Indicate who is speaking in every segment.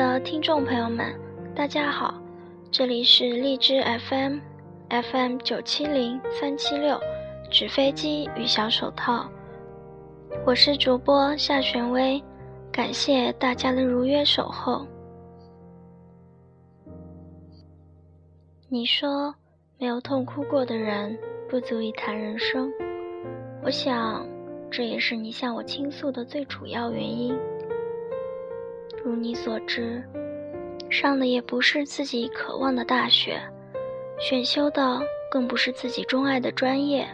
Speaker 1: 的听众朋友们，大家好，这里是荔枝 FM，FM 九七零三七六，纸飞机与小手套，我是主播夏玄薇，感谢大家的如约守候。你说，没有痛哭过的人不足以谈人生，我想，这也是你向我倾诉的最主要原因。如你所知，上的也不是自己渴望的大学，选修的更不是自己钟爱的专业。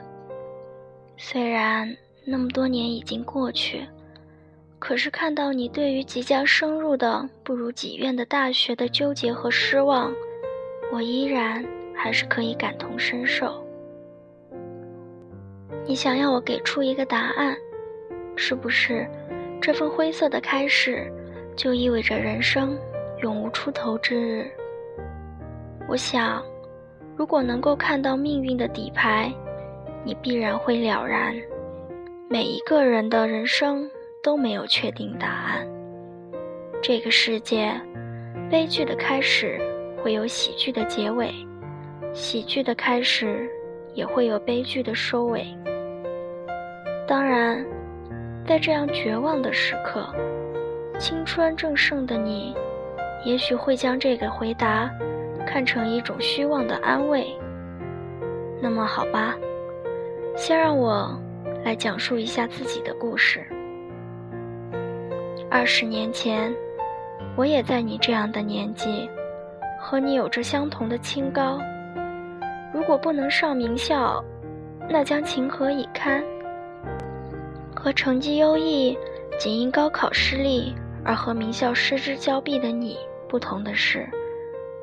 Speaker 1: 虽然那么多年已经过去，可是看到你对于即将升入的不如己愿的大学的纠结和失望，我依然还是可以感同身受。你想要我给出一个答案，是不是这份灰色的开始？就意味着人生永无出头之日。我想，如果能够看到命运的底牌，你必然会了然。每一个人的人生都没有确定答案。这个世界，悲剧的开始会有喜剧的结尾，喜剧的开始也会有悲剧的收尾。当然，在这样绝望的时刻。青春正盛的你，也许会将这个回答看成一种虚妄的安慰。那么好吧，先让我来讲述一下自己的故事。二十年前，我也在你这样的年纪，和你有着相同的清高。如果不能上名校，那将情何以堪？和成绩优异，仅因高考失利。而和名校失之交臂的你不同的是，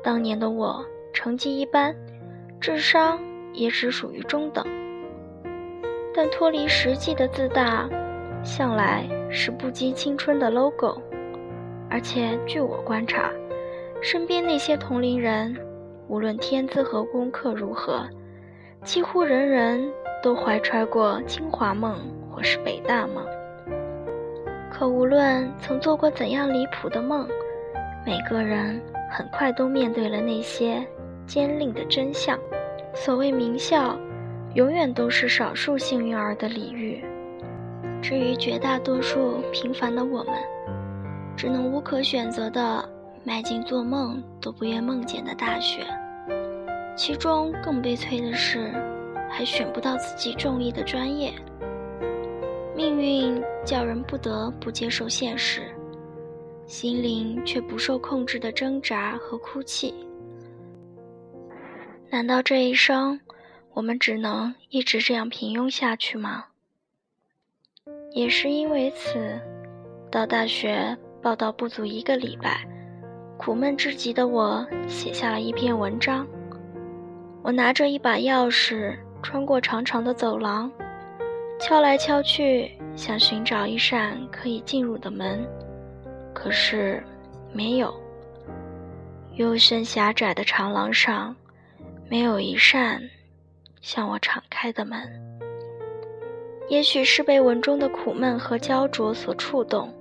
Speaker 1: 当年的我成绩一般，智商也只属于中等。但脱离实际的自大，向来是不羁青春的 logo。而且据我观察，身边那些同龄人，无论天资和功课如何，几乎人人都怀揣过清华梦或是北大梦。可无论曾做过怎样离谱的梦，每个人很快都面对了那些坚硬的真相。所谓名校，永远都是少数幸运儿的礼遇。至于绝大多数平凡的我们，只能无可选择地迈进做梦都不愿梦见的大学。其中更悲催的是，还选不到自己中意的专业。命运叫人不得不接受现实，心灵却不受控制的挣扎和哭泣。难道这一生，我们只能一直这样平庸下去吗？也是因为此，到大学报到不足一个礼拜，苦闷至极的我写下了一篇文章。我拿着一把钥匙，穿过长长的走廊。敲来敲去，想寻找一扇可以进入的门，可是没有。幽深狭窄的长廊上，没有一扇向我敞开的门。也许是被文中的苦闷和焦灼所触动，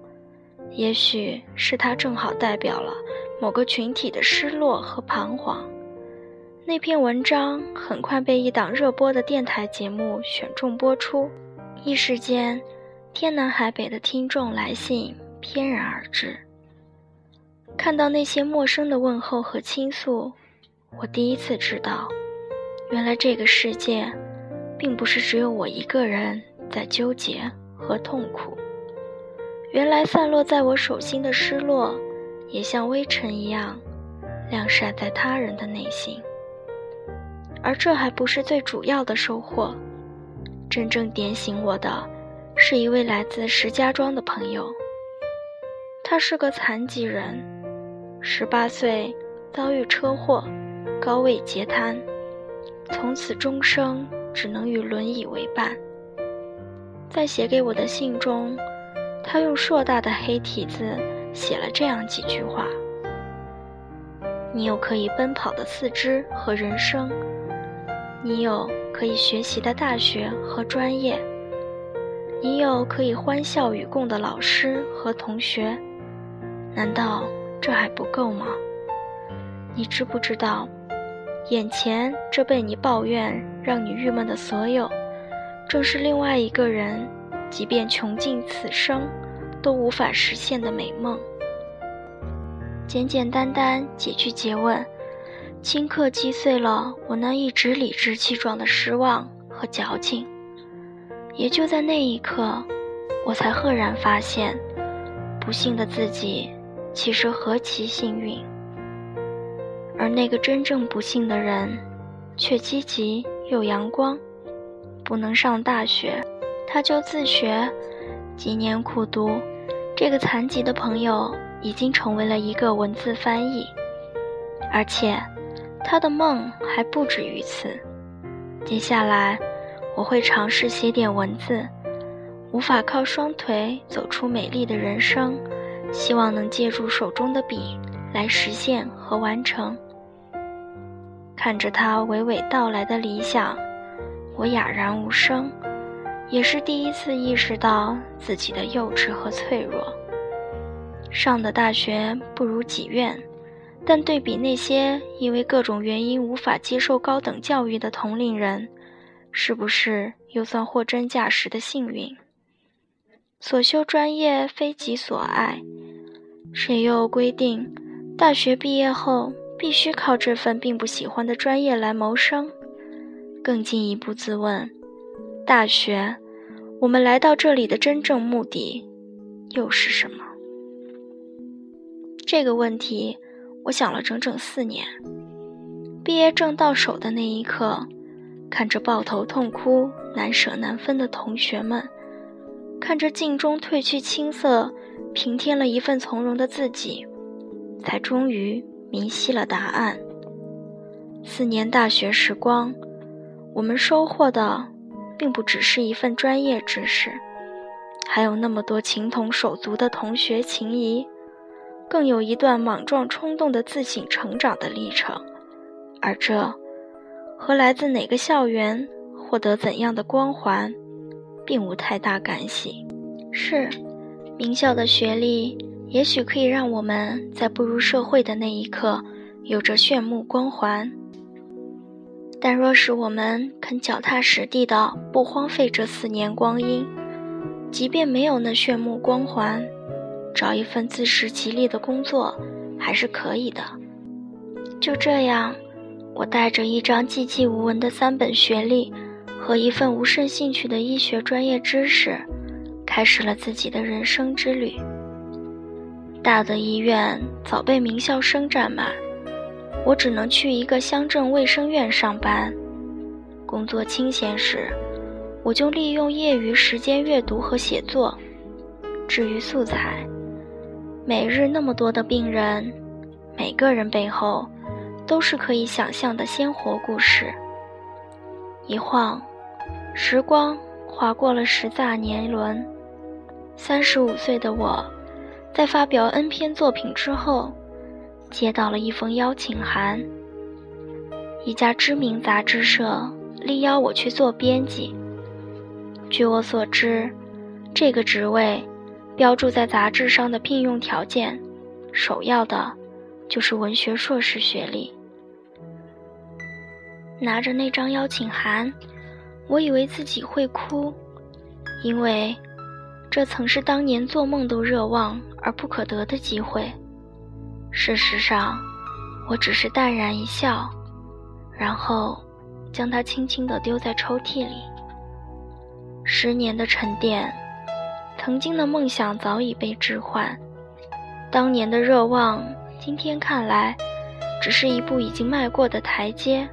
Speaker 1: 也许是它正好代表了某个群体的失落和彷徨。那篇文章很快被一档热播的电台节目选中播出。一时间，天南海北的听众来信翩然而至。看到那些陌生的问候和倾诉，我第一次知道，原来这个世界，并不是只有我一个人在纠结和痛苦。原来散落在我手心的失落，也像微尘一样，晾晒在他人的内心。而这还不是最主要的收获。真正点醒我的，是一位来自石家庄的朋友。他是个残疾人，十八岁遭遇车祸，高位截瘫，从此终生只能与轮椅为伴。在写给我的信中，他用硕大的黑体字写了这样几句话：“你有可以奔跑的四肢和人生，你有。”可以学习的大学和专业，你有可以欢笑与共的老师和同学，难道这还不够吗？你知不知道，眼前这被你抱怨让你郁闷的所有，正是另外一个人，即便穷尽此生，都无法实现的美梦。简简单单几句诘问，顷刻击碎了我那一直理直气壮的失望和矫情。也就在那一刻，我才赫然发现，不幸的自己其实何其幸运。而那个真正不幸的人，却积极又阳光。不能上大学，他就自学，几年苦读。这个残疾的朋友已经成为了一个文字翻译，而且他的梦还不止于此。接下来，我会尝试写点文字。无法靠双腿走出美丽的人生，希望能借助手中的笔来实现和完成。看着他娓娓道来的理想，我哑然无声，也是第一次意识到自己的幼稚和脆弱。上的大学不如己愿，但对比那些因为各种原因无法接受高等教育的同龄人，是不是又算货真价实的幸运？所修专业非己所爱，谁又规定大学毕业后？必须靠这份并不喜欢的专业来谋生。更进一步自问：大学，我们来到这里的真正目的又是什么？这个问题，我想了整整四年。毕业证到手的那一刻，看着抱头痛哭、难舍难分的同学们，看着镜中褪去青涩、平添了一份从容的自己，才终于。明晰了答案。四年大学时光，我们收获的，并不只是一份专业知识，还有那么多情同手足的同学情谊，更有一段莽撞冲动的自省成长的历程。而这，和来自哪个校园、获得怎样的光环，并无太大干系。是，名校的学历。也许可以让我们在步入社会的那一刻有着炫目光环，但若是我们肯脚踏实地的不荒废这四年光阴，即便没有那炫目光环，找一份自食其力的工作还是可以的。就这样，我带着一张寂寂无闻的三本学历和一份无甚兴趣的医学专业知识，开始了自己的人生之旅。大的医院早被名校生占满，我只能去一个乡镇卫生院上班。工作清闲时，我就利用业余时间阅读和写作。至于素材，每日那么多的病人，每个人背后都是可以想象的鲜活故事。一晃，时光划过了十大年轮，三十五岁的我。在发表 N 篇作品之后，接到了一封邀请函。一家知名杂志社力邀我去做编辑。据我所知，这个职位标注在杂志上的聘用条件，首要的就是文学硕士学历。拿着那张邀请函，我以为自己会哭，因为。这曾是当年做梦都热望而不可得的机会。事实上，我只是淡然一笑，然后将它轻轻地丢在抽屉里。十年的沉淀，曾经的梦想早已被置换，当年的热望，今天看来，只是一步已经迈过的台阶，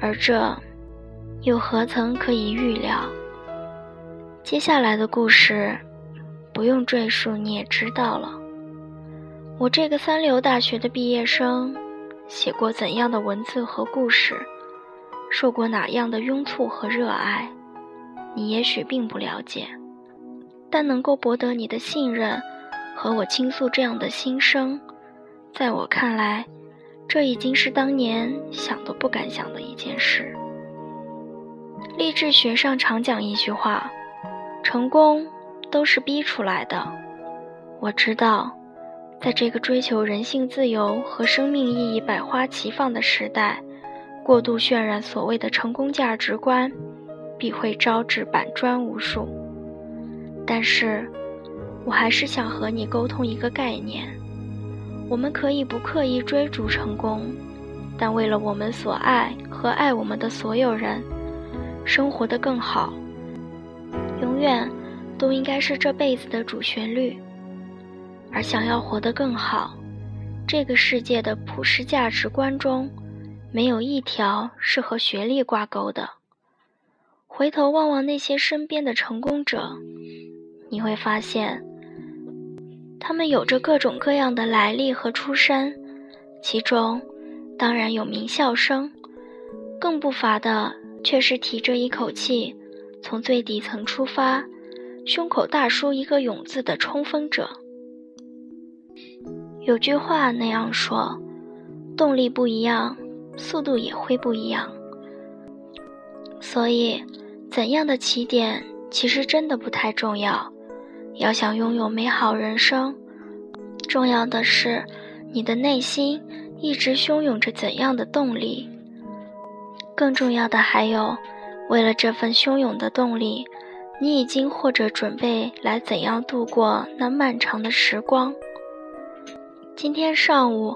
Speaker 1: 而这，又何曾可以预料？接下来的故事，不用赘述，你也知道了。我这个三流大学的毕业生，写过怎样的文字和故事，受过哪样的拥簇和热爱，你也许并不了解。但能够博得你的信任，和我倾诉这样的心声，在我看来，这已经是当年想都不敢想的一件事。励志学上常讲一句话。成功都是逼出来的。我知道，在这个追求人性自由和生命意义百花齐放的时代，过度渲染所谓的成功价值观，必会招致板砖无数。但是，我还是想和你沟通一个概念：我们可以不刻意追逐成功，但为了我们所爱和爱我们的所有人，生活的更好，永远都应该是这辈子的主旋律。而想要活得更好，这个世界的普世价值观中，没有一条是和学历挂钩的。回头望望那些身边的成功者，你会发现，他们有着各种各样的来历和出身，其中当然有名校生，更不乏的却是提着一口气从最底层出发，胸口大书一个勇字的冲锋者。有句话那样说：“动力不一样，速度也会不一样。”所以，怎样的起点其实真的不太重要。要想拥有美好人生，重要的是你的内心一直汹涌着怎样的动力。更重要的还有，为了这份汹涌的动力，你已经或者准备来怎样度过那漫长的时光。今天上午，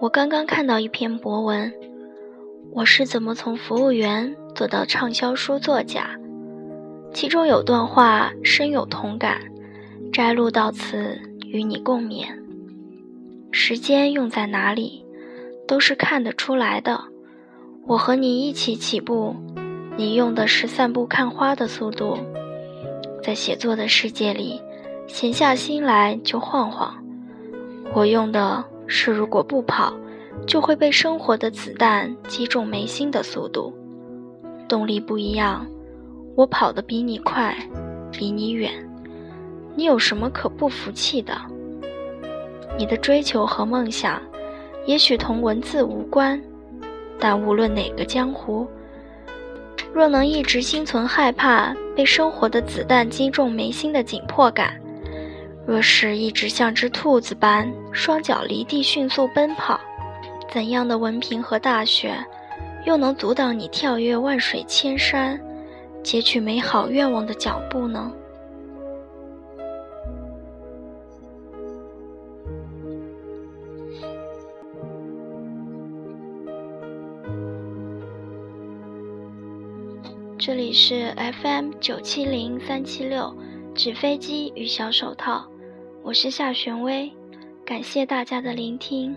Speaker 1: 我刚刚看到一篇博文，我是怎么从服务员做到畅销书作家？其中有段话深有同感，摘录到此与你共勉。时间用在哪里，都是看得出来的。我和你一起起步，你用的是散步看花的速度，在写作的世界里，闲下心来就晃晃。我用的是，如果不跑，就会被生活的子弹击中眉心的速度。动力不一样，我跑得比你快，比你远。你有什么可不服气的？你的追求和梦想，也许同文字无关，但无论哪个江湖，若能一直心存害怕被生活的子弹击中眉心的紧迫感。若是一直像只兔子般双脚离地迅速奔跑，怎样的文凭和大学，又能阻挡你跳跃万水千山，截取美好愿望的脚步呢？是 FM 九七零三七六，纸飞机与小手套。我是夏玄薇，感谢大家的聆听。